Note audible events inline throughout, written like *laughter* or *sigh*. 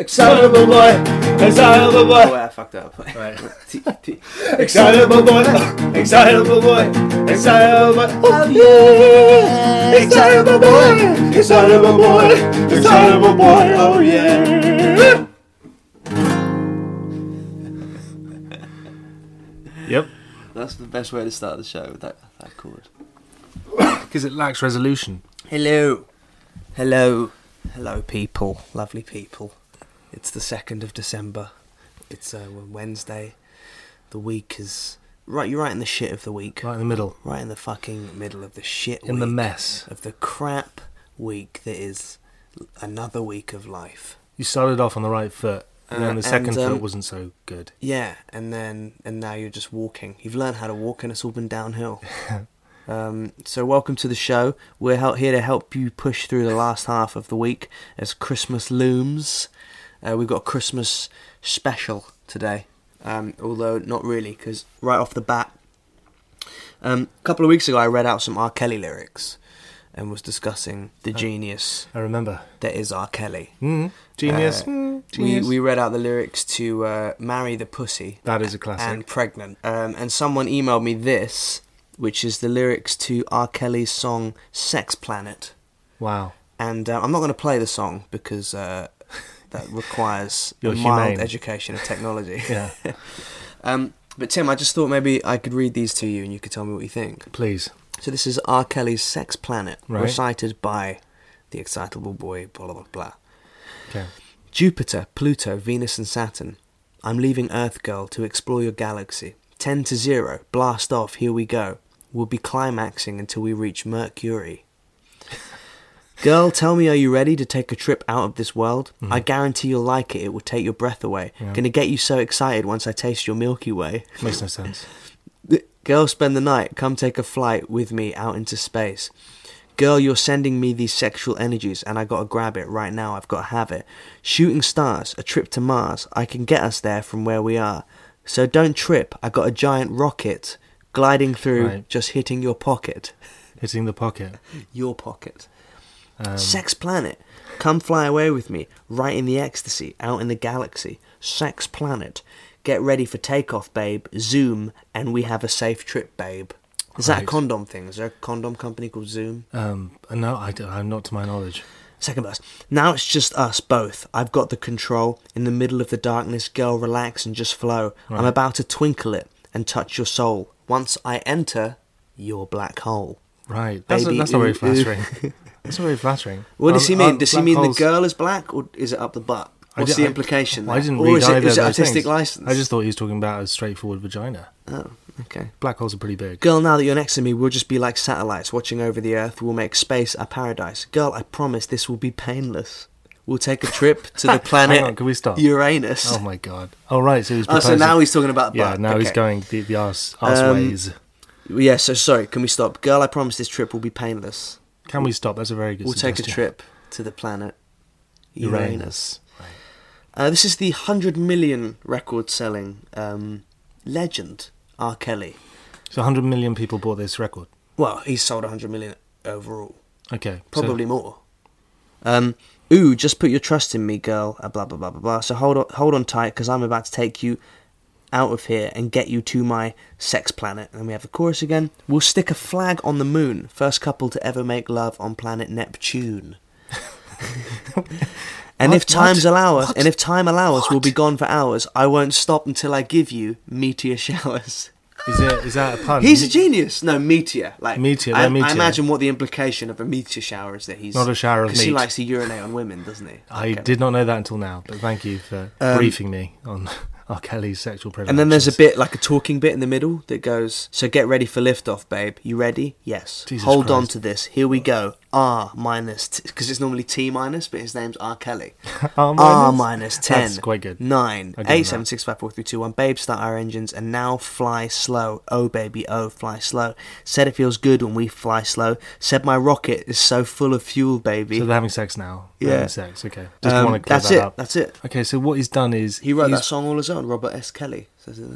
Excitable boy, excitable boy. Oh, I fucked up. *laughs* Excitable boy, excitable boy, excitable boy. Oh yeah, excitable boy, excitable boy, excitable boy. Oh yeah. Yep. That's the best way to start the show that, that chord. Because it lacks resolution. Hello. Hello. Hello, people. Lovely people. It's the 2nd of December. It's uh, Wednesday. The week is. Right, you're right in the shit of the week. Right in the middle. Right in the fucking middle of the shit In the mess. Of the crap week that is another week of life. You started off on the right foot, and Uh, then the second and, um, foot wasn't so good. Yeah, and then and now you're just walking. You've learned how to walk, and it's all been downhill. *laughs* um, so welcome to the show. We're hel- here to help you push through the last half of the week as Christmas looms. Uh, we've got a Christmas special today, um, although not really, because right off the bat, um, a couple of weeks ago I read out some R. Kelly lyrics and was discussing the genius I remember. that is R. Kelly. Mm. Genius. Uh, Mm, We, genius. we read out the lyrics to uh, "Marry the Pussy." That is a classic. And "Pregnant." Um, and someone emailed me this, which is the lyrics to R. Kelly's song "Sex Planet." wow. And uh, I'm not going to play the song because uh, that requires a You're mild education of technology. *laughs* Yeah. *laughs* um, but Tim, I just thought maybe I could read these to you, and you could tell me what you think. Please. So this is R. Kelly's "Sex Planet," Right. recited by the excitable boy. Blah blah blah. Okay. Jupiter, Pluto, Venus, and Saturn. I'm leaving Earth, girl, to explore your galaxy. 10 to 0, blast off, here we go. We'll be climaxing until we reach Mercury. Girl, tell me, are you ready to take a trip out of this world? I mm-hmm. guarantee you'll like it. It will take your breath away. Yeah. Gonna get you so excited once I taste your Milky Way. Makes no sense. Girl, spend the night. Come take a flight with me out into space. Girl, you're sending me these sexual energies, and I gotta grab it right now. I've gotta have it. Shooting stars, a trip to Mars. I can get us there from where we are. So don't trip. I got a giant rocket gliding through, Right. just hitting your pocket. Hitting the pocket. Your pocket. Um, Sex Planet. Come fly away with me, right in the ecstasy, out in the galaxy. Sex Planet. Get ready for takeoff, babe. Zoom, and we have a safe trip, babe. Is that a Right. condom thing? Is there a condom company called Zoom? Um, no, I don't, I'm not to my knowledge. Second verse. Now it's just us both. I've got the control. In the middle of the darkness, girl, relax and just flow. I'm about to twinkle it and touch your soul. Once I enter your black hole. Right. That's, Baby, that's not very ooh. flattering. *laughs* that's not very flattering. What does he mean? does he mean holes- the girl is black, or is it up the butt? What's the implication? I there? didn't or read is it, either is of it artistic things. license? I just thought he was talking about a straightforward vagina. Oh, okay. Black holes are pretty big. Girl, now that you're next to me, we'll just be like satellites watching over the Earth. We'll make space our paradise. Girl, I promise this will be painless. We'll take a trip to the *laughs* planet on, can we stop? Uranus. Oh my god. Oh right, so he's Oh, so now he's talking about yeah. butt. Now he's going the the arse, arse Um, ways. Yeah, so sorry, can we stop? Girl, I promise this trip will be painless. Can we stop? That's a very good. We'll take a trip to the planet Uranus. Uranus. Uh, this is the 100 million record selling um, legend, R. Kelly. So 100 million people bought this record. Well, he sold 100 million overall. Okay. so- Probably more. Um, ooh, just put your trust in me, girl. Uh, blah blah blah blah blah. So hold on, hold on tight, because I'm about to take you out of here and get you to my sex planet. And we have the chorus again. We'll stick a flag on the moon. First couple to ever make love on planet Neptune. *laughs* and if times What? allow us, What? and if time allows us, we'll be gone for hours. I won't stop until I give you meteor showers. Is it? Is that a pun? He's a genius. No, meteor. Like Meteor, I, meteor. I imagine what the implication of a meteor shower is that he's Not a shower of because he likes to urinate on women, doesn't he? I Okay. did not know that until now, but thank you for Um, briefing me on R. Kelly's sexual predilections. And then there's a bit like a talking bit in the middle that goes, "So get ready for liftoff, babe. You ready? Yes. Jesus Hold on to this. Here we go. R minus because it's normally T minus, but his name's R Kelly. R *laughs* R minus? ten. That's quite good. Nine I'll give him eight seven six five four three two one. Babe, start our engines and now fly slow. Oh baby, oh fly slow. Said it feels good when we fly slow. Said my rocket is so full of fuel, baby. So they're having sex now. They're Yeah. having sex. Okay. Just Um, want to clear that's that it. up. That's it. Okay, so what he's done is He wrote that song all his own. Robert S. Kelly.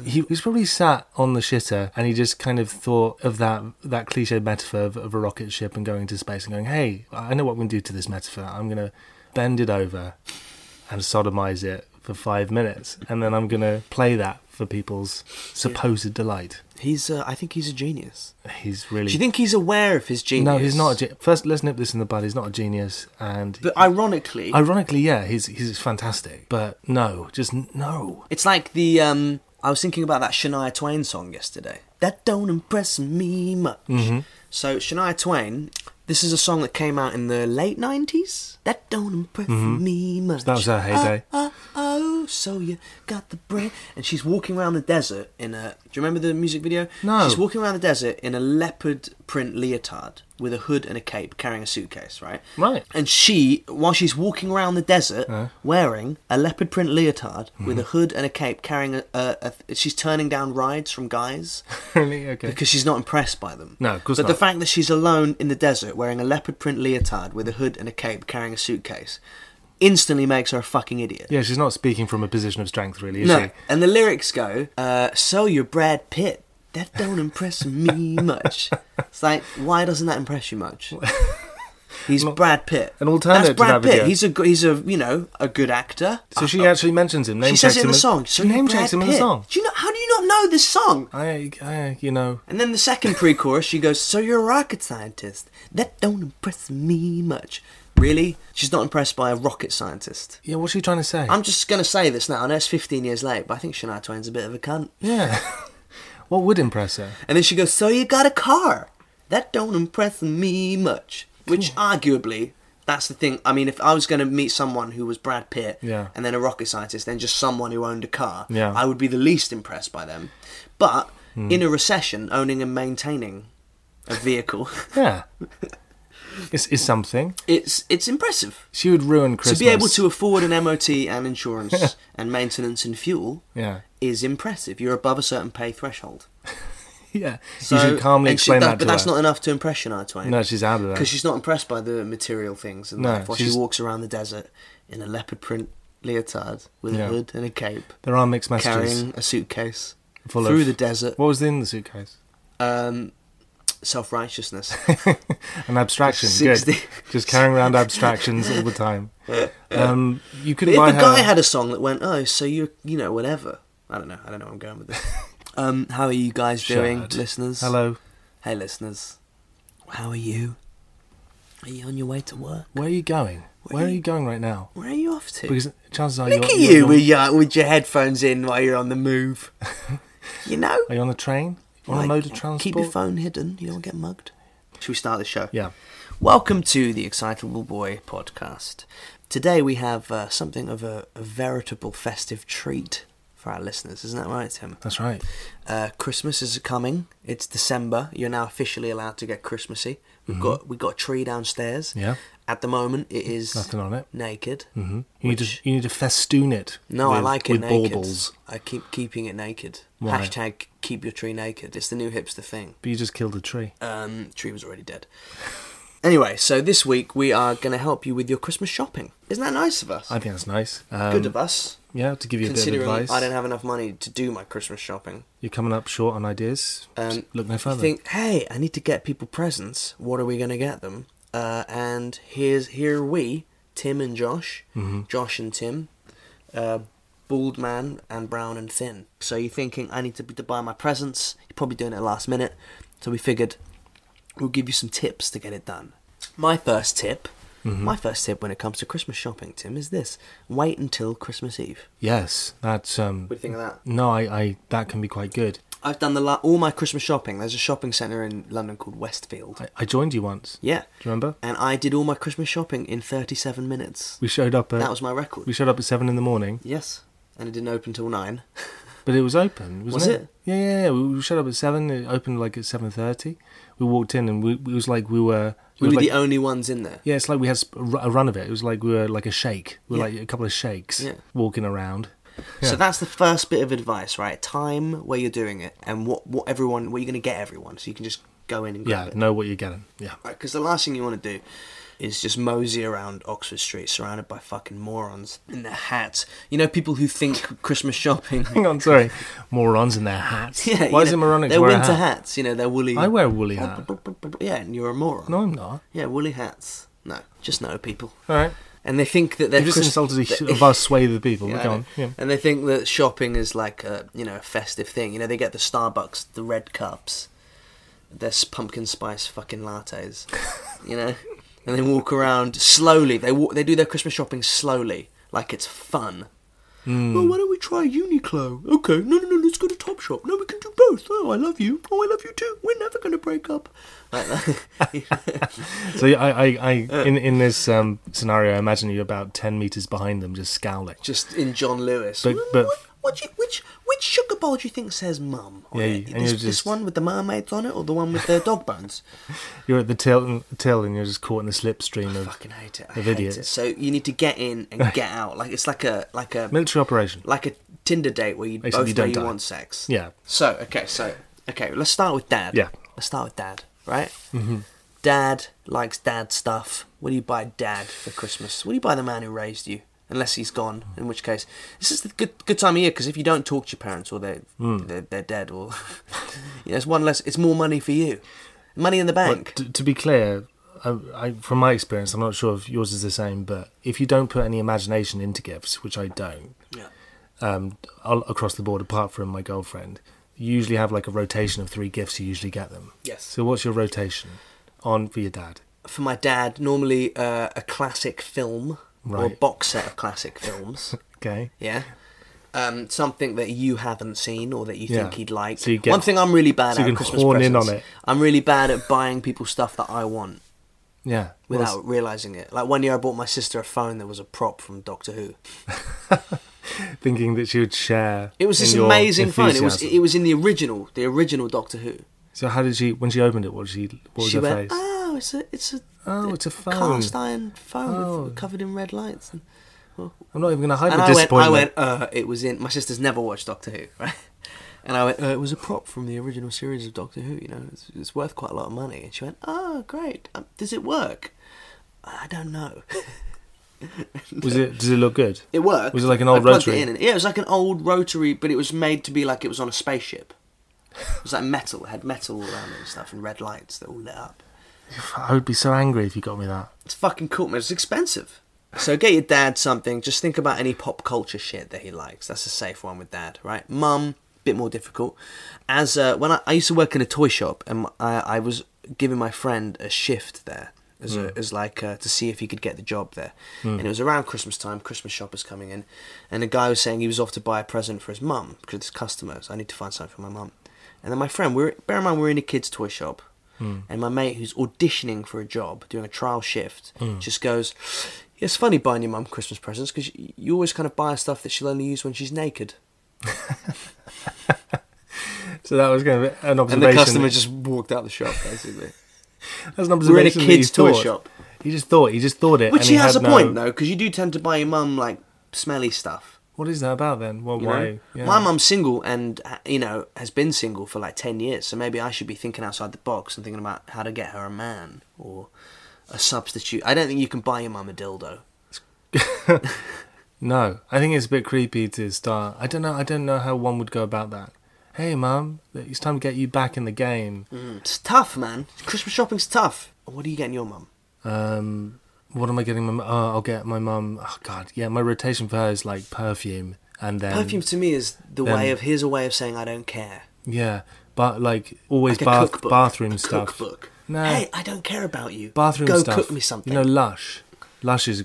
He, he's probably sat on the shitter and he just kind of thought of that that cliche metaphor of, of a rocket ship and going into space and going, "Hey, I know what I'm going to do to this metaphor. I'm going to bend it over and sodomize it for five minutes, and then I'm going to play that for people's supposed delight." He's. Uh, I think he's a genius. He's really Do you think he's aware of his genius? no, he's not. A ge- First, let's nip this in the bud. He's not a genius, and But ironically, ironically, yeah, he's he's fantastic. But no, just no. It's like the um I was thinking about that Shania Twain song yesterday. That don't impress me much. Mm-hmm. So Shania Twain, this is a song that came out in the late nineties. That don't impress me much. Mm-hmm. that was her heyday. Oh, oh, oh, so you got the brain. And she's walking around the desert in a. Do you remember the music video? No. She's walking around the desert in a leopard print leotard with a hood and a cape, carrying a suitcase, right? Right. And she, while she's walking around the desert, Uh. wearing a leopard print leotard with a Mm-hmm. hood and a cape, carrying a, a, a, she's turning down rides from guys *laughs* really? Okay. because she's not impressed by them. No, of course But the fact that she's alone in the desert, wearing a leopard print leotard with a hood and a cape, carrying a suitcase, instantly makes her a fucking idiot. Yeah, she's not speaking from a position of strength, really, is no, she? and the lyrics go, uh, "So you're Brad Pitt." That don't impress me much. It's like, why doesn't that impress you much? *laughs* He's Brad Pitt. an alternative That's Brad to Pitt. He's a he's a you know a good actor. So she actually mentions him. Name she says it in the song. She So you're name checks him in the song. Do you know? How do you not know this song? I, I, you know, And then the second pre-chorus, she goes, "So you're a rocket scientist? That don't impress me much." Really? She's not impressed by a rocket scientist. yeah. What's she trying to say? I'm just gonna say this now. I know it's 15 years late, but I think Shania Twain's a bit of a cunt. yeah. *laughs* what would impress her? And then she goes, "So you got a car? That don't impress me much." Which arguably, that's the thing. I mean, if I was going to meet someone who was Brad Pitt, Yeah. and then a rocket scientist, then just someone who owned a car, Yeah. I would be the least impressed by them. But Hmm. in a recession, owning and maintaining a vehicle, *laughs* *laughs* Yeah. It's, it's something. it's it's impressive. She would ruin Christmas. To be able to afford an MOT and *laughs* insurance and maintenance and fuel Yeah. Is impressive. You're above a certain pay threshold. *laughs* Yeah. So, you should calmly and she- explain that- that, But to that's not enough to impress Shania Twain. No, she's out of there. because she's not impressed by the material things in No, life. While she walks around the desert in a leopard print leotard with Yeah. a hood and a cape, There are mixed messages. carrying a suitcase Full through of- the desert. What was in the suitcase? Um, Self righteousness. *laughs* An abstraction. *laughs* 60. Good. Just carrying around abstractions all the time. Um, you couldn't if a her. guy had a song that went, "Oh, so you're, you know, whatever." I don't know. I don't know where I'm going with this. *laughs* um, how are you guys doing, Shut. listeners? Hello. Hey, listeners. How are you? Are you on your way to work? Where are you going? Where, are are you- you going right now? Where are you off to? Because chances are Look you're, at you're- you you're- with your, with your headphones in while you're on the move. *laughs* you know? Are you on the train? On Like, a mode of transport? Keep your phone hidden. You don't get mugged. Should we start the show? Yeah. Welcome to the Excitable Boy podcast. Today we have uh, something of a, a veritable festive treat for our listeners. Isn't that right, Tim? That's right. Uh, Christmas is coming. It's December. You're now officially allowed to get Christmassy. We've got we've got a tree downstairs. Mm-hmm. Yeah. At the moment, it is Nothing on it. naked. hmm You need to you need to festoon it. No, I like it with naked. baubles. I keep keeping it naked. Why? Hashtag keep your tree naked. It's the new hipster thing. But you just killed a tree. Um, tree was already dead. Anyway, so this week we are going to help you with your Christmas shopping. Isn't that nice of us? I think that's nice. Um, Good of us. Yeah, to give you a bit of Considering advice. I don't have enough money to do my Christmas shopping. You're coming up short on ideas. Um, Just Look no further. think, hey, I need to get people presents. What are we going to get them? Uh, and here's here we, Tim and Josh, Mm-hmm. Josh and Tim, uh, bald man and brown and thin. So you're thinking, I need to, be, to buy my presents. You're probably doing it last minute. So we figured we'll give you some tips to get it done. My first tip, Mm-hmm. my first tip when it comes to Christmas shopping, Tim, is this: wait until Christmas Eve. yes, that's um. What do you think of that? No, I, I that can be quite good. I've done the la- all my Christmas shopping. There's a shopping centre in London called Westfield. I, I joined you once. Yeah. Do you remember? And I did all my Christmas shopping in 37 minutes. We showed up at That was my record. we showed up at seven in the morning. Yes. And it didn't open till 9. *laughs* but it was open. Wasn't Was it? it? Yeah, yeah, yeah. We we shut up at seven. It opened like at seven thirty. We walked in and we it was like we were. it We were like, the only ones in there. yeah, it's like we had a run of it. It was like we were like a sheikh. We were Yeah. like a couple of sheikhs Yeah. walking around. So that's the first bit of advice, right? Time where you're doing it, and what what everyone, what you're going to get everyone, so you can just go in and grab Yeah, it. know what you're getting. Yeah. Right, because the last thing you want to do is just mosey around Oxford Street surrounded by fucking morons in their hats. You know, people who think Christmas shopping. *laughs* Hang on, sorry. Morons in their hats. *laughs* yeah, Why is it know, moronic They're to wear a winter hat? hats. You know, they're woolly. I wear a woolly oh, hat. Yeah, and you're a moron. No, I'm not. Yeah, woolly hats. No, just no people. All right. And they think that they're You just Chris- insulted a, vast swathe of people. Yeah, Go on. Yeah. And they think that shopping is like a you know a festive thing. You know, they get the Starbucks, the red cups, their pumpkin spice fucking lattes. You know, *laughs* and they walk around slowly. They walk, they do their Christmas shopping slowly, like it's fun. Oh, why don't we try Uniqlo? Okay, no, no, no, let's go to Topshop. No, we can do both. Oh, I love you. Oh, I love you too. We're never going to break up. Like. *laughs* So I, I, I in in this um, scenario, I imagine you're about ten meters behind them, just scowling. Just in John Lewis. But- but- what, you, which which sugar bowl do you think says mum? on Yeah, it? this, you're this one with the mermaids on it, or the one with the dog bones? *laughs* You're at the till, till, and you're just caught in the slipstream of fucking hate it. I hate idiots. it. So you need to get in and *laughs* get out. Like it's like a like a military operation. like a Tinder date where you both you know don't you die. want sex. Yeah. So okay, so okay, let's start with dad. Yeah. Let's start with dad, right? Mm-hmm. Dad likes dad stuff. What do you buy dad for Christmas? What do you buy the man who raised you? Unless he's gone, in which case this is the good good time of year because if you don't talk to your parents or they're Hmm. they're, they're dead or *laughs* you know, it's one less. It's more money for you, money in the bank. But to, to be clear, I, I, from my experience, I'm not sure if yours is the same, but if you don't put any imagination into gifts, which I don't, yeah. um, across the board, apart from my girlfriend, you usually have like a rotation of three gifts. You usually get them. Yes. So what's your rotation on for your dad? for my dad, normally uh, a classic film or a box set of classic films. *laughs* Okay. Yeah. Um, something that you haven't seen or that you Yeah. think he'd like. So you get- One thing I'm really bad so you at can Christmas horn in on it. I'm really bad at buying people stuff that I want Yeah. Well, without realizing it. Like one year, I bought my sister a phone that was a prop from Doctor Who. *laughs* thinking that she would share. It was this amazing phone. It was it was in the original, the original Doctor Who. So how did she? When she opened it, what did she? What was she her went, face? "Oh, it's a it's a Oh, it's a phone. cast iron phone Oh. covered in red lights." And, I'm not even going to hide and the I went, I went, uh, it was in. My sister's never watched Doctor Who, *laughs* right? And I went, uh, it was a prop from the original series of Doctor Who. You know, it's, it's worth quite a lot of money. And she went, oh, great. Um, does it work? I don't know. *laughs* Was it? Does it look good? It worked. Was it like an old rotary? It yeah, it was like an old rotary, but it was made to be like it was on a spaceship. It was like metal. It had metal all around it and stuff, and red lights that all lit up. I would be so angry if you got me that. It's fucking cool, man. It's expensive. So get your dad something. Just think about any pop culture shit that he likes. That's a safe one with dad, right? Mum, bit more difficult. As uh, when I, I used to work in a toy shop, and I, I was giving my friend a shift there as a, as like uh, to see if he could get the job there. And it was around Christmas time. Christmas shoppers coming in, and the guy was saying he was off to buy a present for his mum because it's customers. I need to find something for my mum. And then my friend, we're bear in mind we're in a kids' toy shop, Hmm. and my mate who's auditioning for a job, doing a trial shift, hmm. just goes, yeah, "It's funny buying your mum Christmas presents because you always kind of buy her stuff that she'll only use when she's naked." *laughs* So that was going to be an observation. And the customer just walked out the shop, basically. *laughs* That's an observation. We're in a kids' toy thought. shop. He just thought. He just thought it. Which and he has a no- point though, because you do tend to buy your mum like smelly stuff. What is that about then? Well, You why? Yeah. My mum's single and you know has been single for like ten years, so maybe I should be thinking outside the box and thinking about how to get her a man or a substitute. I don't think you can buy your mum a dildo. *laughs* No, I think it's a bit creepy to start. I don't know. I don't know how one would go about that. Hey, mum, it's time to get you back in the game. It's tough, man. Christmas shopping's tough. What are you getting your mum? Um, what am I getting? My, oh, I'll get my mum. Oh God, yeah. My rotation for her is like perfume, and then Perfume to me is the then- way of here's a way of saying I don't care. Yeah, but like always Like bath cookbook. bathroom stuff. Cookbook. No. Hey, I don't care about you. Bathroom Go stuff. cook me something. You know, Lush. Lush is a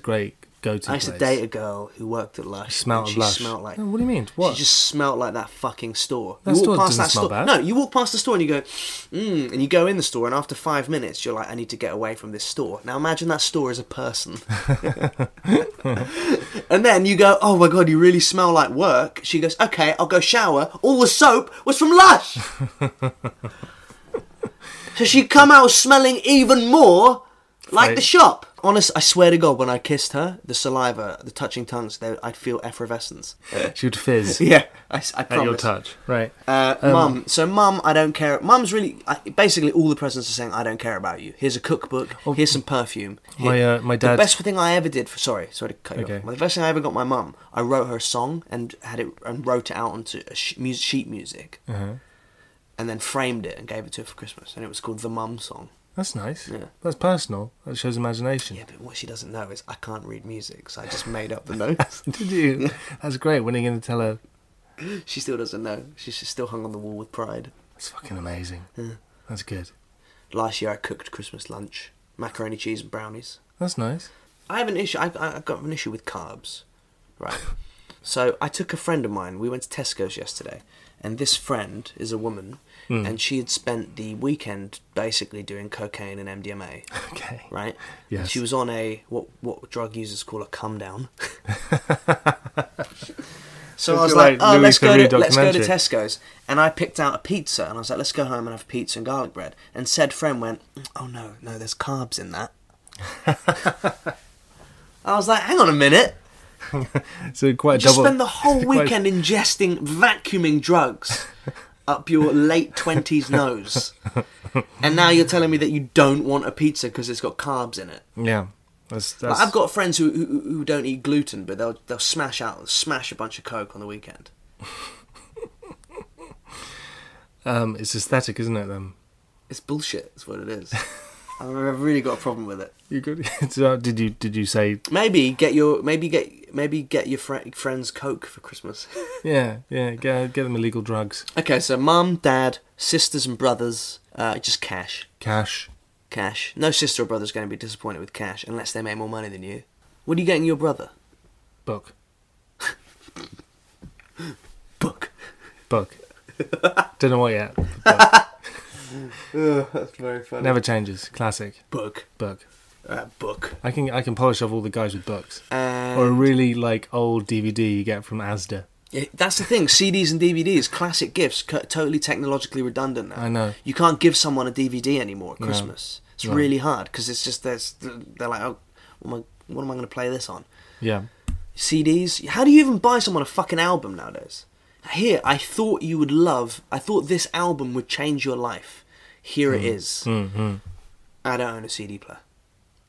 great go-to I used to date a girl who worked at Lush. Smelled she Lush. smelled like. Oh, what do you mean? What? She just smelled like that fucking store. That you store walk past doesn't that smell store. bad. No, you walk past the store and you go, mm, and you go in the store, and after five minutes, you're like, I need to get away from this store. Now imagine that store as a person. *laughs* and then you go, oh my god, you really smell like work. She goes, okay, I'll go shower. All the soap was from Lush. *laughs* so she'd come out smelling even more like Right. the shop. Honest, I swear to God, when I kissed her, the saliva, the touching tongues, they, I'd feel effervescence. *laughs* She would fizz *laughs* Yeah, I, s- I at your touch. Right. Uh, mum, so mum, I don't care. Mum's really I, basically all the presents are saying I don't care about you. Here's a cookbook. Here's some perfume. Oh. My, Here- uh, my dad The best thing I ever did for sorry, sorry to cut you Okay. off. The best thing I ever got my mum. I wrote her a song and had it and wrote it out onto a sh- sheet music, Uh-huh. and then framed it and gave it to her for Christmas. And it was called the Mum Song. That's nice. Yeah. That's personal. That shows imagination. Yeah, but what she doesn't know is I can't read music, so I just *laughs* made up the notes. Did you? *laughs* That's great. When are you going to tell her? she still doesn't know. She's still hung on the wall with pride. That's fucking amazing. Yeah. That's good. Last year I cooked Christmas lunch, macaroni cheese and brownies. That's nice. I have an issue. I, I- I've got an issue with carbs, right? *laughs* so I took a friend of mine. We went to Tesco's yesterday, and this friend is a woman, Hmm. and she had spent the weekend basically doing cocaine and MDMA, *laughs* Okay. right? Yes. And she was on a what what drug users call a come down. *laughs* So I was like, like oh, Louis let's go, to, let's go to. Tesco's. And I picked out a pizza, and I was like, let's go home and have pizza and garlic bread. And said friend went, oh no, no, there's carbs in that. *laughs* I was like, hang on a minute. So quite a Just double. spend the whole quite- weekend ingesting, vacuuming drugs up your late 20s nose. And now you're telling me that you don't want a pizza because it's got carbs in it. Yeah. That's, that's, Like, I've got friends who, who who don't eat gluten, but they'll they'll smash out smash a bunch of coke on the weekend. Um, it's aesthetic, isn't it? Then It's bullshit. That's what it is. *laughs* I've really got a problem with it. you could. *laughs* so did you? Did you say? Maybe get your maybe get maybe get your fri friends coke for Christmas. *laughs* Yeah, yeah. Get get them illegal drugs, okay, so mum, dad, sisters, and brothers. Uh, just cash, cash. cash. No sister or brother's going to be disappointed with cash unless they make more money than you. What are you getting your brother? Book. Book. Book. *laughs* Don't know what yet. *laughs* Book. that's very funny. Never changes. Classic. Book. Book. Uh, book. I can I can polish off all the guys with books. And Or a really like old DVD you get from Asda. Yeah, that's the thing. CDs and DVDs, classic gifts, c- totally technologically redundant now. I know. You can't give someone a DVD anymore at No. Christmas. It's No. really hard because it's just there's they're like, oh, what am I, what am I going to play this on? Yeah. CDs. How do you even buy someone a fucking album nowadays? Here, I thought you would love. I thought this album would change your life. Here it is. Mm-hmm. I don't own a CD player.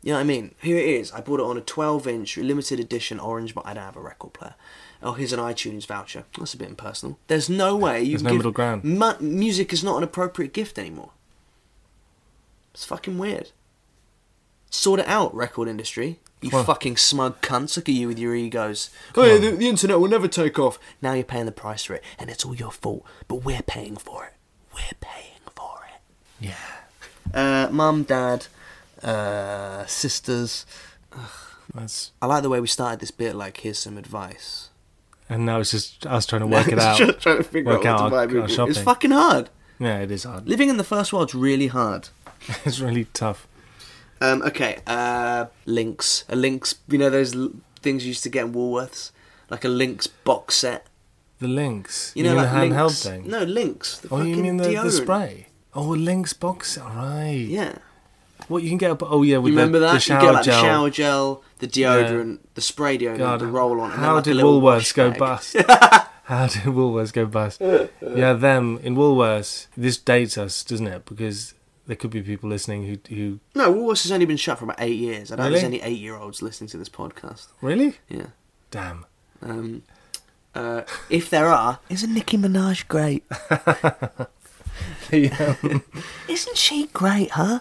You know what I mean? Here it is. I bought it on a 12 inch limited edition orange, but I don't have a record player. Oh, here's an iTunes voucher. That's a bit impersonal. There's no way you There's can no middle ground. Mu- music is not an appropriate gift anymore. It's fucking weird. Sort it out, record industry. You Well- fucking smug cunts. Look at you with your egos. Oh, yeah, the, the internet will never take off. Now you're paying the price for it, and it's all your fault. But we're paying for it. We're paying for it. Yeah. Uh, Mum, dad, uh, sisters. That's I like the way we started this bit. Like, here's some advice. and now it's just us trying to work it out. Trying to figure Work out out what our- our It's fucking hard. Yeah, it is hard. Living in the first world's really hard. *laughs* It's really tough. Um, okay, uh, Lynx. A Lynx. You know those l- things you used to get in Woolworths, like a Lynx box set. The Lynx. You know, mean like the handheld thing. No, Lynx. The Oh, you mean the, the spray? Oh, Lynx box. All right. Yeah. What you can get? Oh yeah, with You remember the, that? the shower you get like gel. the shower gel, the deodorant, the spray deodorant, God, the roll on. How like, did Woolworths go bust? *laughs* how did Woolworths go bust? yeah, them in Woolworths. This dates us, doesn't it? Because there could be people listening who who No, Woolworths has only been shut for about eight years. I don't think Really? there's any eight-year-olds listening to this podcast. really. Yeah. Damn. Um, uh, if there are, isn't Nicki Minaj great? *laughs* *laughs* Isn't she great, huh?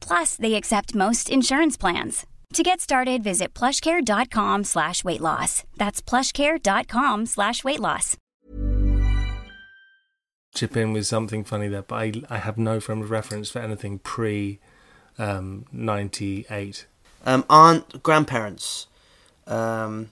Plus, they accept most insurance plans. To get started, visit plushcare.com slash weight loss. That's plushcare.com slash weight loss. Chip in with something funny there, but I, I have no frame of reference for anything pre um, 98. Um, aunt, grandparents. Um,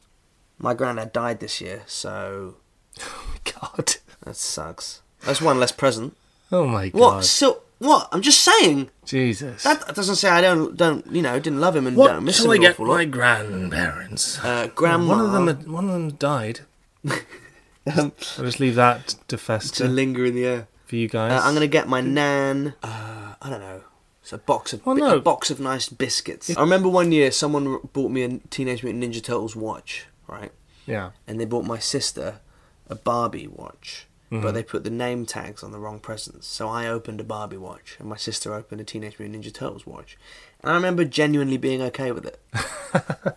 my granddad died this year, so *laughs* God. that sucks. That's one less present. Oh my God. What? So what? I'm just saying. Jesus. That doesn't say I don't don't you know didn't love him and what don't miss him I an get my grandparents? Uh, grandma. One of them, had- one of them died. *laughs* um, I'll just leave that to fester. to linger in the air. for you guys. Uh, I'm gonna get my nan. Uh, I don't know. It's a box of Oh, bi- no. a box of nice biscuits. I remember one year someone bought me a Teenage Mutant Ninja Turtles watch, right? Yeah. And they bought my sister a Barbie watch, Mm-hmm. but they put the name tags on the wrong presents. So I opened a Barbie watch, and my sister opened a Teenage Mutant Ninja Turtles watch. And I remember genuinely being okay with it. *laughs*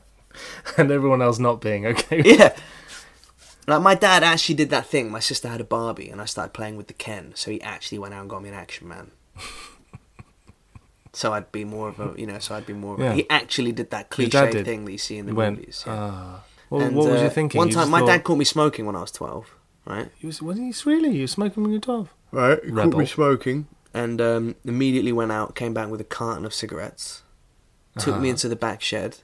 And everyone else not being okay. yeah. Like my dad actually did that thing. My sister had a Barbie, and I started playing with the Ken. So he actually went out and got me an Action Man. *laughs* so I'd be more of a, you know, so I'd be more. Of a, Yeah. he actually did that cliche did. thing that you see in the went, movies. yeah. ah. Well, And, what was uh, you thinking? One You time, my thought- dad caught me smoking when I was twelve. Right. You was, was he really? You were smoking when you were 12? Right. He Rebel. smoking, and um, immediately went out, came back with a carton of cigarettes, took Uh-huh. me into the back shed,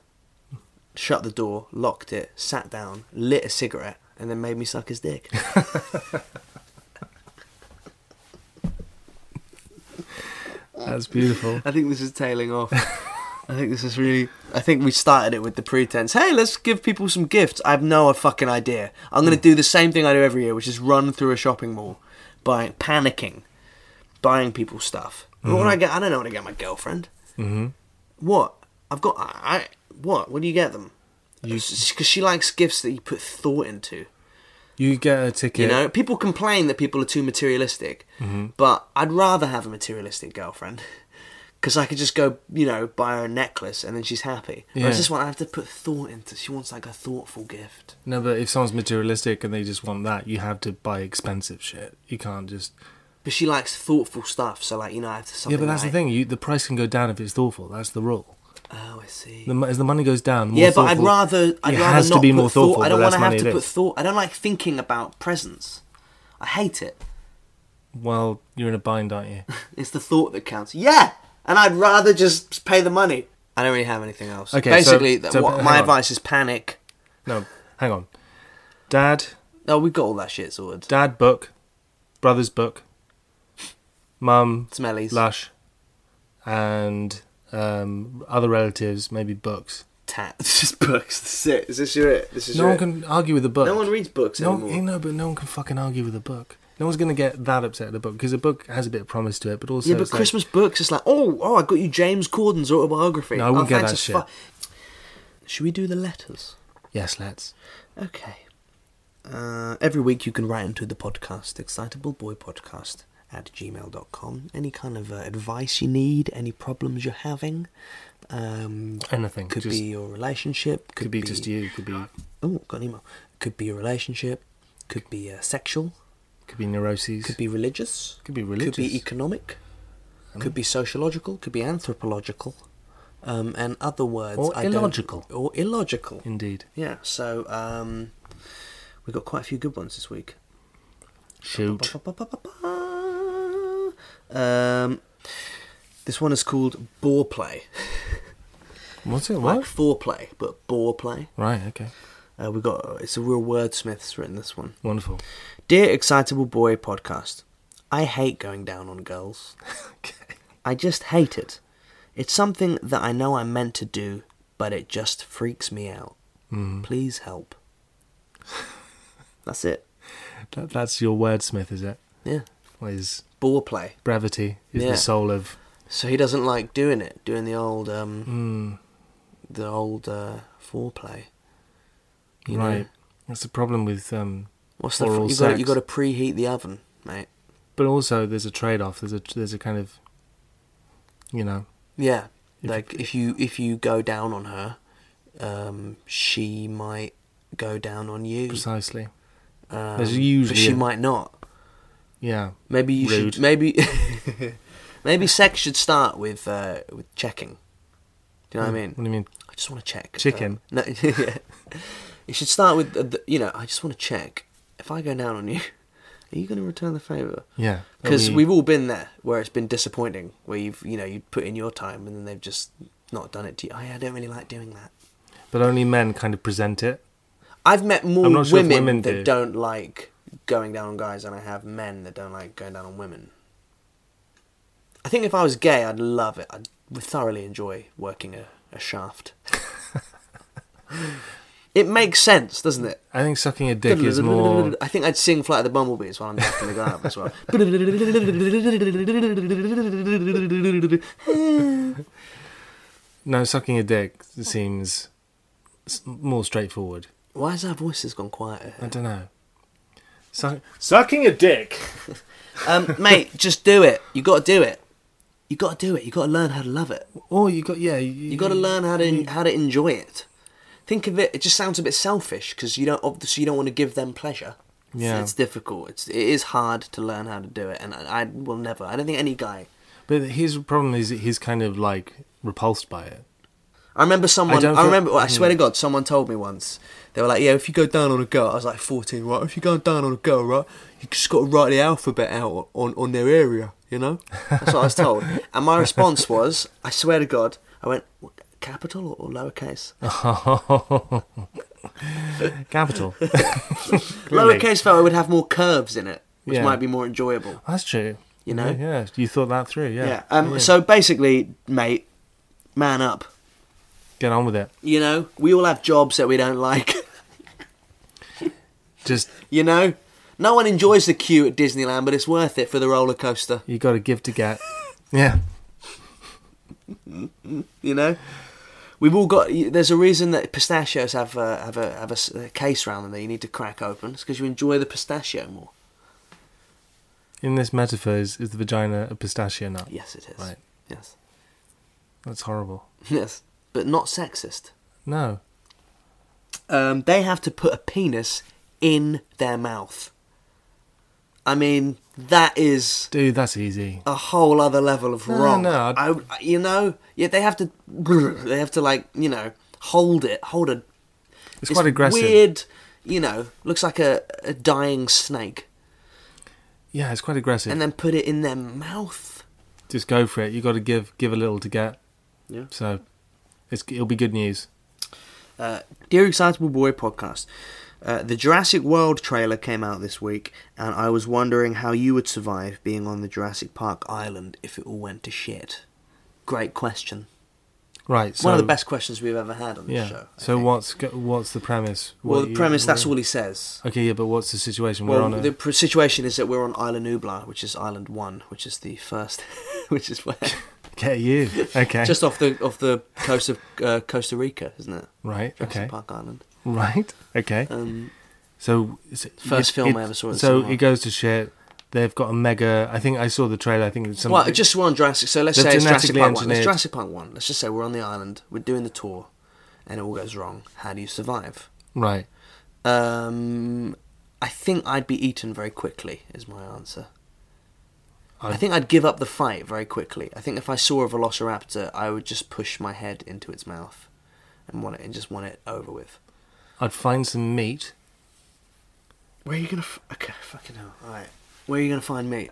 shut the door, locked it, sat down, lit a cigarette, and then made me suck his dick. *laughs* That's beautiful. I think this is tailing off. *laughs* I think this is really. I think we started it with the pretense. Hey, let's give people some gifts. I have no fucking idea. I'm going to hmm. do the same thing I do every year, which is run through a shopping mall, buying, panicking, buying people stuff. What would I mm-hmm. get? I don't know what to get my girlfriend. Mm-hmm. What? I've got. I. I what? What do you get them? Because she likes gifts that you put thought into. You get a ticket. You know, people complain that people are too materialistic, mm-hmm. but I'd rather have a materialistic girlfriend *laughs* because I could just go, you know, buy her a necklace and then she's happy. Yeah. Whereas this one, I have to put thought into. She wants like a thoughtful gift. No, but if someone's materialistic and they just want that, you have to buy expensive shit. You can't just. But she likes thoughtful stuff, so like you know, I have to. Yeah, but that's like, the thing. You, the price can go down if it's thoughtful. That's the rule. Oh, I see. The, as the money goes down, more yeah, but I'd rather. I'd it rather has not to be more thought. thoughtful. I don't want to have to put is. thought. I don't like thinking about presents. I hate it. Well, you're in a bind, aren't you? *laughs* It's the thought that counts. Yeah, and I'd rather just pay the money. I don't really have anything else. Okay, so- basically, th- so what, my on. advice is panic. No, hang on. Dad, Oh, we've got all that shit sorted. dad book, brother's book, mum Smellies, lush, and um, other relatives maybe books. tat. It's *laughs* just books. This is it. Is this your it? This is No one it. can argue with a book. No one reads books No, anymore. know, but no one can fucking argue with a book. No one's going to get that upset at a book because a book has a bit of promise to it, but also yeah, but it's like- Christmas books, it's like, oh, oh, I got you James Corden's autobiography. No, I wouldn't oh, get that shit. fu- Should we do the letters? yes, let's. Okay. Uh, every week you can write into the podcast, excitableboypodcast at gmail.com. Any kind of uh, advice you need, any problems you're having. Um, Anything. could Just- be your relationship. Could be just you. Could be Oh, got an email. Could be your relationship. Could be uh, sexual. Could be neuroses. Could be religious. Could be religious. Could be economic. Could be sociological. Could be anthropological. Um, and other words. Or I illogical. Or illogical. Indeed. Yeah, so um, we've got quite a few good ones this week. Shoot. *laughs* Um, this one is called Bore Play. *laughs* What's it? Like What? foreplay, but bore play. Right. Okay. Uh, we got it's a real wordsmith's written this one. Wonderful. Dear Excitable Boy podcast, I hate going down on girls. *laughs* Okay. I just hate it. It's something that I know I'm meant to do, but it just freaks me out. Please help. That's it. That, that's your wordsmith, is it? Yeah. Well, His Ball play. brevity is Yeah. the soul of. So he doesn't like doing it, doing the old, um, Mm, the old uh, foreplay. You know? right. That's the problem with. Um, What's the? Oral You got you got to preheat the oven, mate. but also, there's a trade-off. There's a there's a kind of. You know. Yeah. If- like if you if you go down on her, um, she might go down on you. Precisely. Um, There's usually but she a- might not. Yeah. Maybe you Rude. should. Maybe *laughs* maybe sex should start with uh, with checking. Do you know what I mean? What do you mean? I just want to check. Chicken? Uh, no, *laughs* yeah. You should start with, uh, the, you know, I just want to check. If I go down on you, *laughs* are you going to return the favour? Yeah. Because We- we've all been there where it's been disappointing, where you've, you know, you put in your time and then they've just not done it to you. Oh, yeah, I don't really like doing that. But only men kind of present it. I've met more sure women, women that do. don't like going down on guys than I have men that don't like going down on women. I think if I was gay, I'd love it. I'd thoroughly enjoy working a, a shaft. *laughs* it makes sense, doesn't it? I think sucking a dick is more. I think I'd sing Flight of the Bumblebees while I'm jacking the guy up as well. No, sucking a dick seems more straightforward. Why has our voices gone quieter? I don't know. Suck, sucking a dick. *laughs* Um, mate, just do it. You got to do it. You got to do it. You got to learn how to love it. Oh, you got yeah. You, You got to learn how to how to enjoy it. Think of it. It just sounds a bit selfish because you don't obviously you don't want to give them pleasure. Yeah. it's, difficult. It's it is hard to learn how to do it, and I, I will never. I don't think any guy. But his problem is he's kind of like repulsed by it. I remember someone. I, feel- remember. I swear Hmm. to God, someone told me once. They were like, "Yeah, if you go down on a girl," I was like fourteen, right? If you go down on a girl, right, you just got to write the alphabet out on on their area. You know, that's what I was told. *laughs* And my response was, I swear to God, I went "What, capital or, lowercase. *laughs* Capital. *laughs* Lowercase felt it would have more curves in it, which Yeah. might be more enjoyable. That's true. You know? Yeah, yeah. You thought that through. Yeah. Yeah. Um. Yeah. So basically, mate, man up. get on with it. You know, we all have jobs that we don't like. *laughs* Just you know, no one enjoys the queue at Disneyland, but it's worth it for the roller coaster. you got to give to get. Yeah. You know, we've all got. There's a reason that pistachios have a, have a have a case around them that you need to crack open. It's because you enjoy the pistachio more. In this metaphor, is, is the vagina a pistachio nut? Yes, it is. Right. Yes. That's horrible. Yes, but not sexist. No. um, they have to put a penis in their mouth. I mean, that is Dude, that's easy. a whole other level of No, wrong. no, I'd- you know, yeah, they have to, *laughs* they have to like, you know, hold it, hold a. It's this quite aggressive. Weird, you know, looks like a, a dying snake, Yeah, it's quite aggressive. and then put it in their mouth. Just go for it. You got to give give a little to get. Yeah. So, it's it'll be good news. Uh, Dear Excitable Boy podcast. Uh, the Jurassic World trailer came out this week, and I was wondering how you would survive being on the Jurassic Park island if it all went to shit. Great question. Right. So One of the best questions we've ever had on this Yeah. show. I so think. what's what's the premise? Well, the you- premise, that's all he says. Okay, yeah, but what's the situation? We're Well, on a. the pr- situation is that we're on Isla Nublar, which is Island 1, which is the first, *laughs* which is where. *laughs* Get you. Okay. *laughs* Just off the off the coast of uh, Costa Rica, isn't it? right. Jurassic Okay. Park Island. Right. Okay. Um, So it- First it- film it- I ever saw So it goes to shit. They've got a mega. I think I saw the trailer. I think it's some. well, just we're on Jurassic. So let's say it's Jurassic Park 1. Let's Jurassic Park 1. Let's just say we're on the island, we're doing the tour, and it all goes wrong. How do you survive? right. Um, I think I'd be eaten very quickly, is my answer. I think I'd give up the fight very quickly. I think if I saw a velociraptor, I would just push my head into its mouth and want it and just want it over with. I'd find some meat. Where are you gonna? F- okay, fucking hell. All right. Where are you gonna find meat?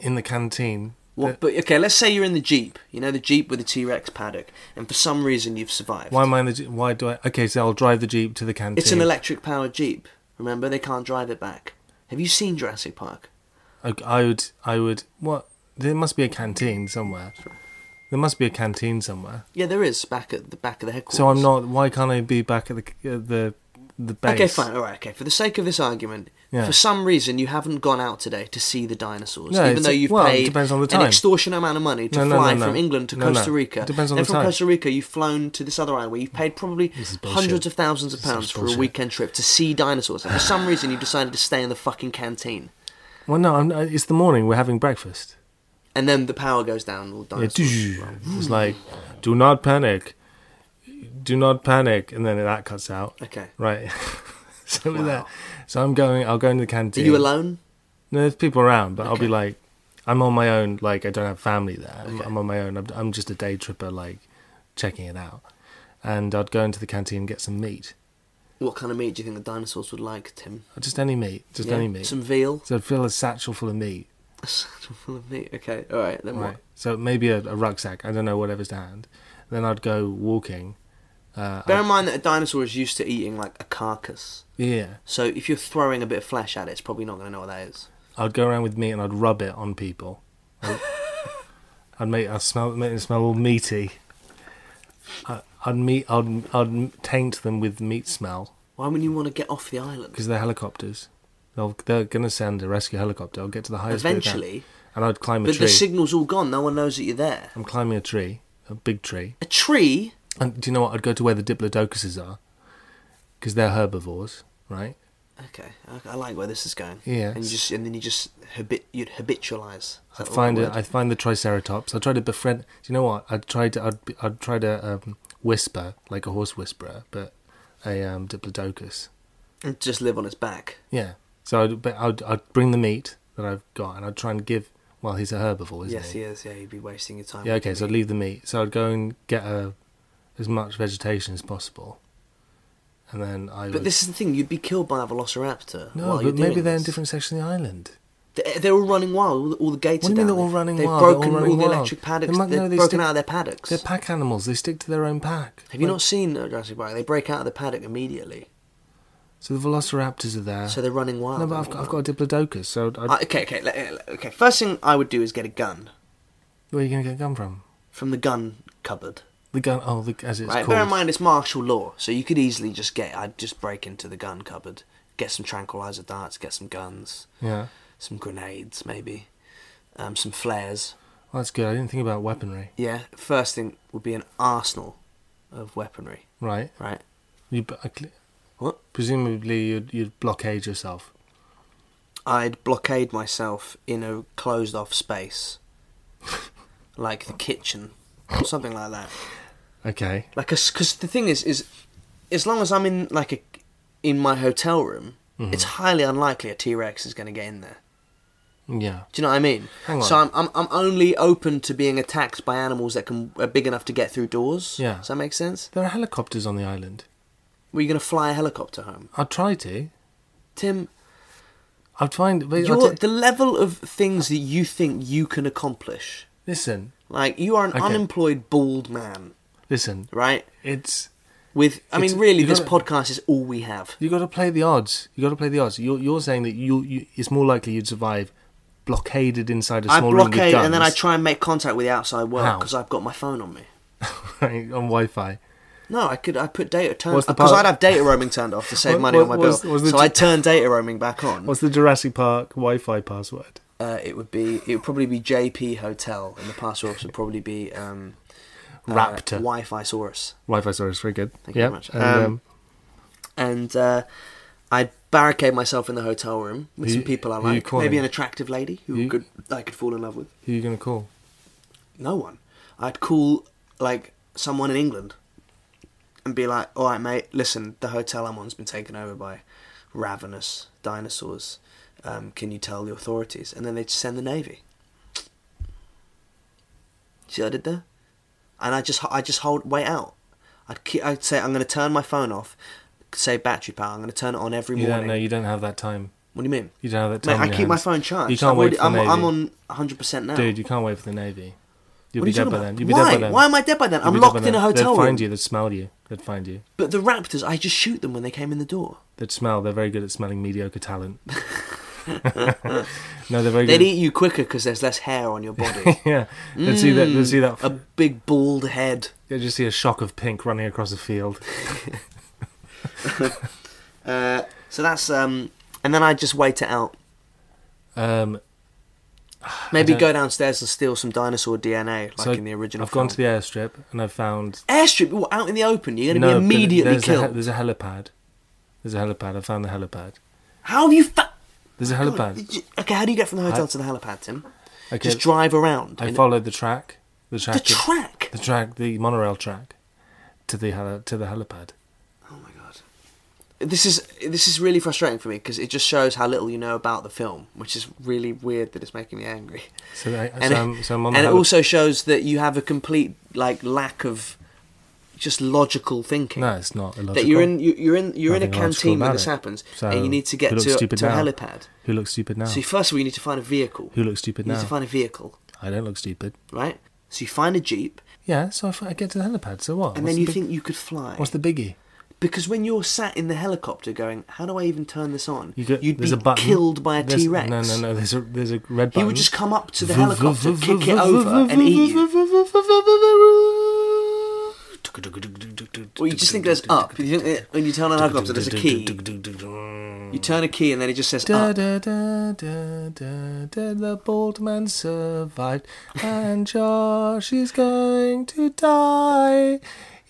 in the canteen. What? that- But okay, let's say you're in the jeep. You know the jeep with the T Rex paddock, and for some reason you've survived. why am I in the? je- Why do I? Okay, so I'll drive the jeep to the canteen. It's an electric powered jeep. Remember, they can't drive it back. Have you seen Jurassic Park? I, I would. I would. What? There must be a canteen somewhere. There must be a canteen somewhere. Yeah, there is back at the back of the headquarters. So I'm not. Why can't I be back at the uh, the the base. Okay, fine. All right. Okay. For the sake of this argument, Yeah. for some reason you haven't gone out today to see the dinosaurs, No, even though you've well, it paid depends on the an extortionate amount of money to No, fly no, from England to. Costa Rica. It depends on then the from time. Costa Rica, you've flown to this other island where you've paid probably This is bullshit. hundreds of thousands of pounds for a weekend trip to see dinosaurs. And for some reason, you decided to stay in the fucking canteen. Well, no, I'm, uh, it's the morning. We're having breakfast. And then the power goes down. All Yeah, it's like, do not panic, do not panic, and then that cuts out. Okay. Right. *laughs* so with Wow. that, so I'm going. I'll go into the canteen. Are you alone? No, there's people around, but I'll be like, I'm on my own. Like I don't have family there. I'm- Okay. I'm on my own. I'm, I'm just a day tripper, like checking it out. And I'd go into the canteen and get some meat. What kind of meat do you think the dinosaurs would like, Tim? Just any meat. Just Yeah? any meat. Some veal. So I'd fill a satchel full of meat. Full of meat. Okay. All right. Then Right. what? So maybe a, a rucksack. I don't know, whatever's to hand. Then I'd go walking. Uh, Bear I'd- in mind that a dinosaur is used to eating like a carcass. yeah. So if you're throwing a bit of flesh at it, it's probably not going to know what that is. I'd go around with meat and I'd rub it on people. I'd, *laughs* I'd make I'd smell make it smell all meaty. I, I'd meet I'd I'd taint them with meat smell Why wouldn't you want to get off the island? because they're helicopters. They'll, they're gonna send a rescue helicopter. I'll get to the highest. Eventually, and I'd climb a tree. but tree. the signal's all gone. No one knows that you're there. I'm climbing a tree, a big tree. A tree. And do you know what? I'd go to where the diplodocuses are because they're herbivores, right? Okay, I, I like where this is going. Yeah. And you just and then you just habit you'd habitualize. Is I'd find right it. word? I'd find the Triceratops. I try to befriend. Do you know what? I'd try to. I'd, be- I'd try to um, whisper like a horse whisperer, but a um, diplodocus. And just live on its back. Yeah. So I'd, but I'd, I'd bring the meat that I've got, and I'd try and give. Well, he's a herbivore, isn't yes, he? he is. Yeah, you'd be wasting your time. Yeah. Okay. So I'd leave the meat. So I'd go and get a, as much vegetation as possible, and then I. But would, this is the thing. You'd be killed by a velociraptor. no, but maybe they're in different sections of the island. They're, they're all running wild. All the, all the gates What are do you mean down. they're all running They've wild? They're all broken all, running the electric paddocks. They might- They've they broken stick- out of their paddocks. They're pack animals. They stick to their own pack. Have you Like- not seen uh, Jurassic Park? They break out of the paddock immediately, So the velociraptors are there. so they're running wild. no, but I've, got, I've got a diplodocus. So I'd, Uh, okay, okay, le- le- okay. First thing I would do is get a gun where are you going to get a gun from? from the gun cupboard. The gun. Oh, the, as it's right. called. Bear in mind it's martial law, so you could easily just get. I'd just break into the gun cupboard, get some tranquilizer darts, get some guns, Yeah. some grenades, maybe, um, some flares. Well, that's good. I didn't think about weaponry. Yeah. First thing would be an arsenal of weaponry. Right. Right. You b- I cl- What? presumably you'd, you'd blockade yourself. I'd blockade myself in a closed off space, *laughs* like the kitchen, or something like that. Okay. Like, because the thing is, is as long as I'm in like a in my hotel room, Mm-hmm. it's highly unlikely a T Rex is going to get in there. Yeah. Do you know what I mean? Hang on. So I'm, I'm I'm only open to being attacked by animals that can are big enough to get through doors. Yeah. Does that make sense? There are helicopters on the island. Were you going to fly a helicopter home, I'd try to. Tim? I'd find. But I'd You're, ta- the level of things that you think you can accomplish, listen. like you are an Okay. unemployed bald man, Listen. right? It's. With I It's- mean, really, this gotta- podcast is all we have. You got to play the odds. You got to play the odds. You're, you're saying that you, you it's more likely you'd survive blockaded inside a small room with blockade guns and then I try and make contact with the outside world because I've got my phone on me. *laughs* right, on Wi-Fi. No, I could. I put data turn What's the because part- I'd have data roaming turned off to save What- money what on my was- bill. was so ju- I'd turn data roaming back on. What's the Jurassic Park Wi-Fi password? Uh, it would be. It would probably be JP Hotel, and the password would probably be um, uh, Raptor. Wi-Fi Source. Wi-Fi source, very good. Thank you very much. And, Um, um, And uh, I'd barricade myself in the hotel room with Who some people I like. Maybe an attractive lady who You- could I could fall in love with. who are you going to call? No one. I'd call like someone in England and be like, "All right, mate. Listen, the hotel I'm on's been taken over by ravenous dinosaurs. Um, can you tell the authorities?" And then they'd send the navy. See what I did there? And I just I just hold wait out. I'd keep, I'd say I'm going to turn my phone off. Say battery power. I'm going to turn it on every You morning. don't know. You don't have that time. What do you mean? You don't have that Mate, time. I in your keep my phone charged. You can't I've wait already- for the I'm, Navy. I'm on 100% now. Dude, you can't wait for the Navy. You'll What be dead by about? then. You'll be Why? dead by then. Why am I dead by then? You'll I'm locked in a hotel They'd room. find you. They'd smell you. They'd find you. But the raptors, I just shoot them when they came in the door. They'd smell. They're very good at smelling mediocre talent. *laughs* no, they're very They'd good. eat you quicker because there's less hair on your body. *laughs* yeah, they'd see that. They'd see that. a big bald head. They'd just see a shock of pink running across a field. *laughs* Uh, so that's um, and then I just wait it out. Um, Maybe go downstairs and steal some dinosaur DNA, like so in the original. I've gone to the airstrip and I've found airstrip. What, out in the open, you're going to be immediately there's A, killed. he- there's a helipad. There's a helipad. I found the helipad. How have you? Fa- There's a helipad. okay, how do you get from the hotel to the helipad, Tim? Okay, Just drive around. I in- followed the track. The the track. track. The track. The monorail track. To the heli- to the helipad. This is this is really frustrating for me because it just shows how little you know about the film, which is really weird that it's making me angry. So, I, And, so, it, so I'm on and it also shows that you have a complete like lack of just logical thinking. No, it's not illogical. that you're in you, you're in you're in a canteen when this it. happens, So, and you need to get to, to a helipad. Who looks stupid now? So first of all, you need to find a vehicle. Who looks stupid You now? need to find a vehicle, I don't look stupid. right? So you find a jeep, Yeah, so I get to the helipad. So what? and What's then the you big- think you could fly. What's the biggie? Because when you're sat in the helicopter going, how do I even turn this on? You would be killed by a There's- T-Rex. No, no, no. There's a there's a red button. He would just come up to the helicopter, kick it over, and eat you. Well, you just think there's up. You think when you turn on a helicopter, there's a key. You turn a key, and then it just says Da, up. da, da, da, da, da, the bald man survived, and Josh is going to die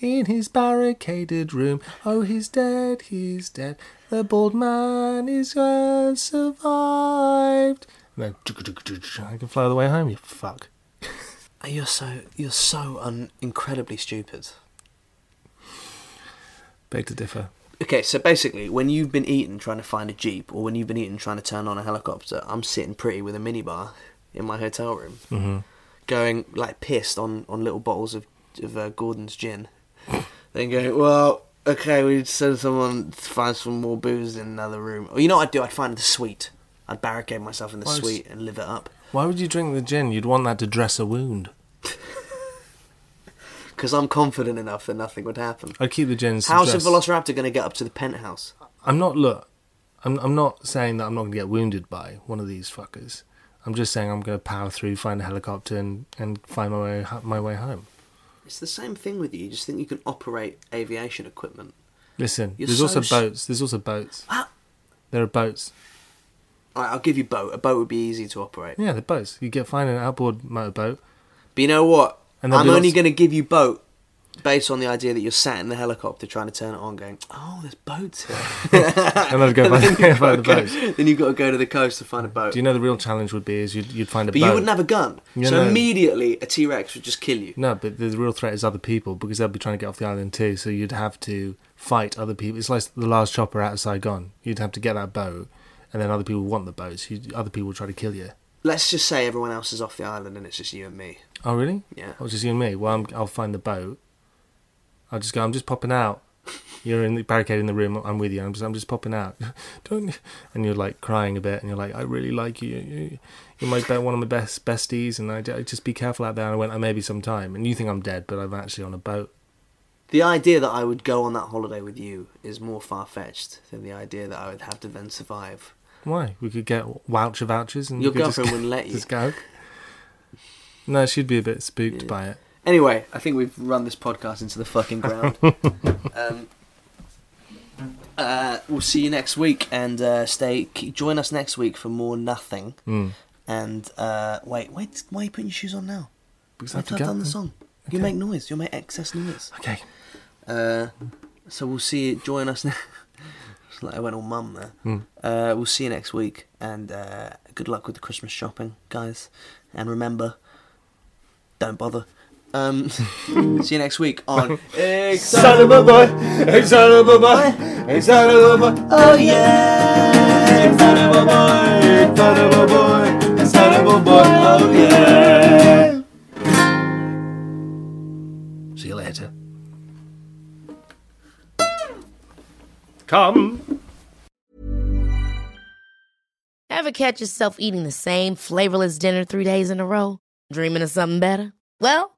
in his barricaded room. Oh, he's dead, he's dead. The bald man is uh, survived. And then I can fly all the way home. You fuck. *laughs* You're so you're so un- incredibly stupid. Beg to differ. Okay, so basically, when you've been eating trying to find a jeep, or when you've been eating trying to turn on a helicopter, I'm sitting pretty with a minibar in my hotel room, Mhm. going like pissed on, on little bottles of of uh, Gordon's gin. Then going, well, okay, we'd send someone to find some more booze in another room. Or you know what I'd do? I'd find the suite. I'd barricade myself in the Why suite and live it up. Why would you drink the gin? You'd want that to dress a wound. *laughs* Because I'm confident enough that nothing would happen. I'd keep the gin. How's the Velociraptor going to get up to the penthouse? I'm not look. I'm I'm not saying that I'm not going to get wounded by one of these fuckers. I'm just saying I'm going to power through, find a helicopter, and, and find my way my way home. It's the same thing with you. You just think you can operate aviation equipment. Listen, You're there's so also boats. There's also boats. Ah. There are boats. Right, I'll give you boat. A boat would be easy to operate. Yeah, they're boats. You get find an outboard motorboat. But you know what? And I'm only lots- going to give you boat based on the idea that you're sat in the helicopter trying to turn it on, going, "Oh, there's boats here." *laughs* And I'd go *laughs* then find, you've find the got to boats. go- Then you've got to go to the coast to find a boat. Do you know the real challenge would be is you'd, you'd find a but boat. you wouldn't have a gun, Yeah, so no. immediately a T Rex would just kill you. No, but the real threat is other people because they'll be trying to get off the island too. So you'd have to fight other people. It's like the last chopper out of Saigon. You'd have to get that boat, and then other people want the boats. You, other people will try to kill you. Let's just say everyone else is off the island and it's just you and me. Oh, really? Yeah. Oh, just you and me. Well, I'm, I'll find the boat. I'll just go. I'm just popping out. You're in the barricade in the room. I'm with you. I'm just, I'm just popping out. *laughs* Don't. And you're like crying a bit, and you're like, I really like you. you you're my one of my best besties, and I, just be careful out there. And I went, I may be some time, and you think I'm dead, but I'm actually on a boat. The idea that I would go on that holiday with you is more far fetched than the idea that I would have to then survive. Why? We could get voucher vouchers, and Your you could just- girlfriend *laughs* wouldn't let you. Just go. No, she'd be a bit spooked Yeah. by it. Anyway, I think we've run this podcast into the fucking ground. *laughs* um, uh, we'll see you next week, and uh, stay. Join us next week for more nothing. Mm. And uh, wait, wait, why are you putting your shoes on now? Because I Wait till I've done the them. song. You make noise. You'll make excess noise. Okay. Uh, so we'll see you. Join us. *laughs* It's like I went all mum there. Mm. Uh, we'll see you next week, and uh, good luck with the Christmas shopping, guys. And remember, don't bother. Um, *laughs* see you next week on Son of a boy, hey son of a boy, hey son of a boy, oh yeah. Son of a boy, son of a boy, hey son of a boy, oh yeah. See you later. Come. Ever catch yourself eating the same flavorless dinner three days in a row? Dreaming of something better? Well,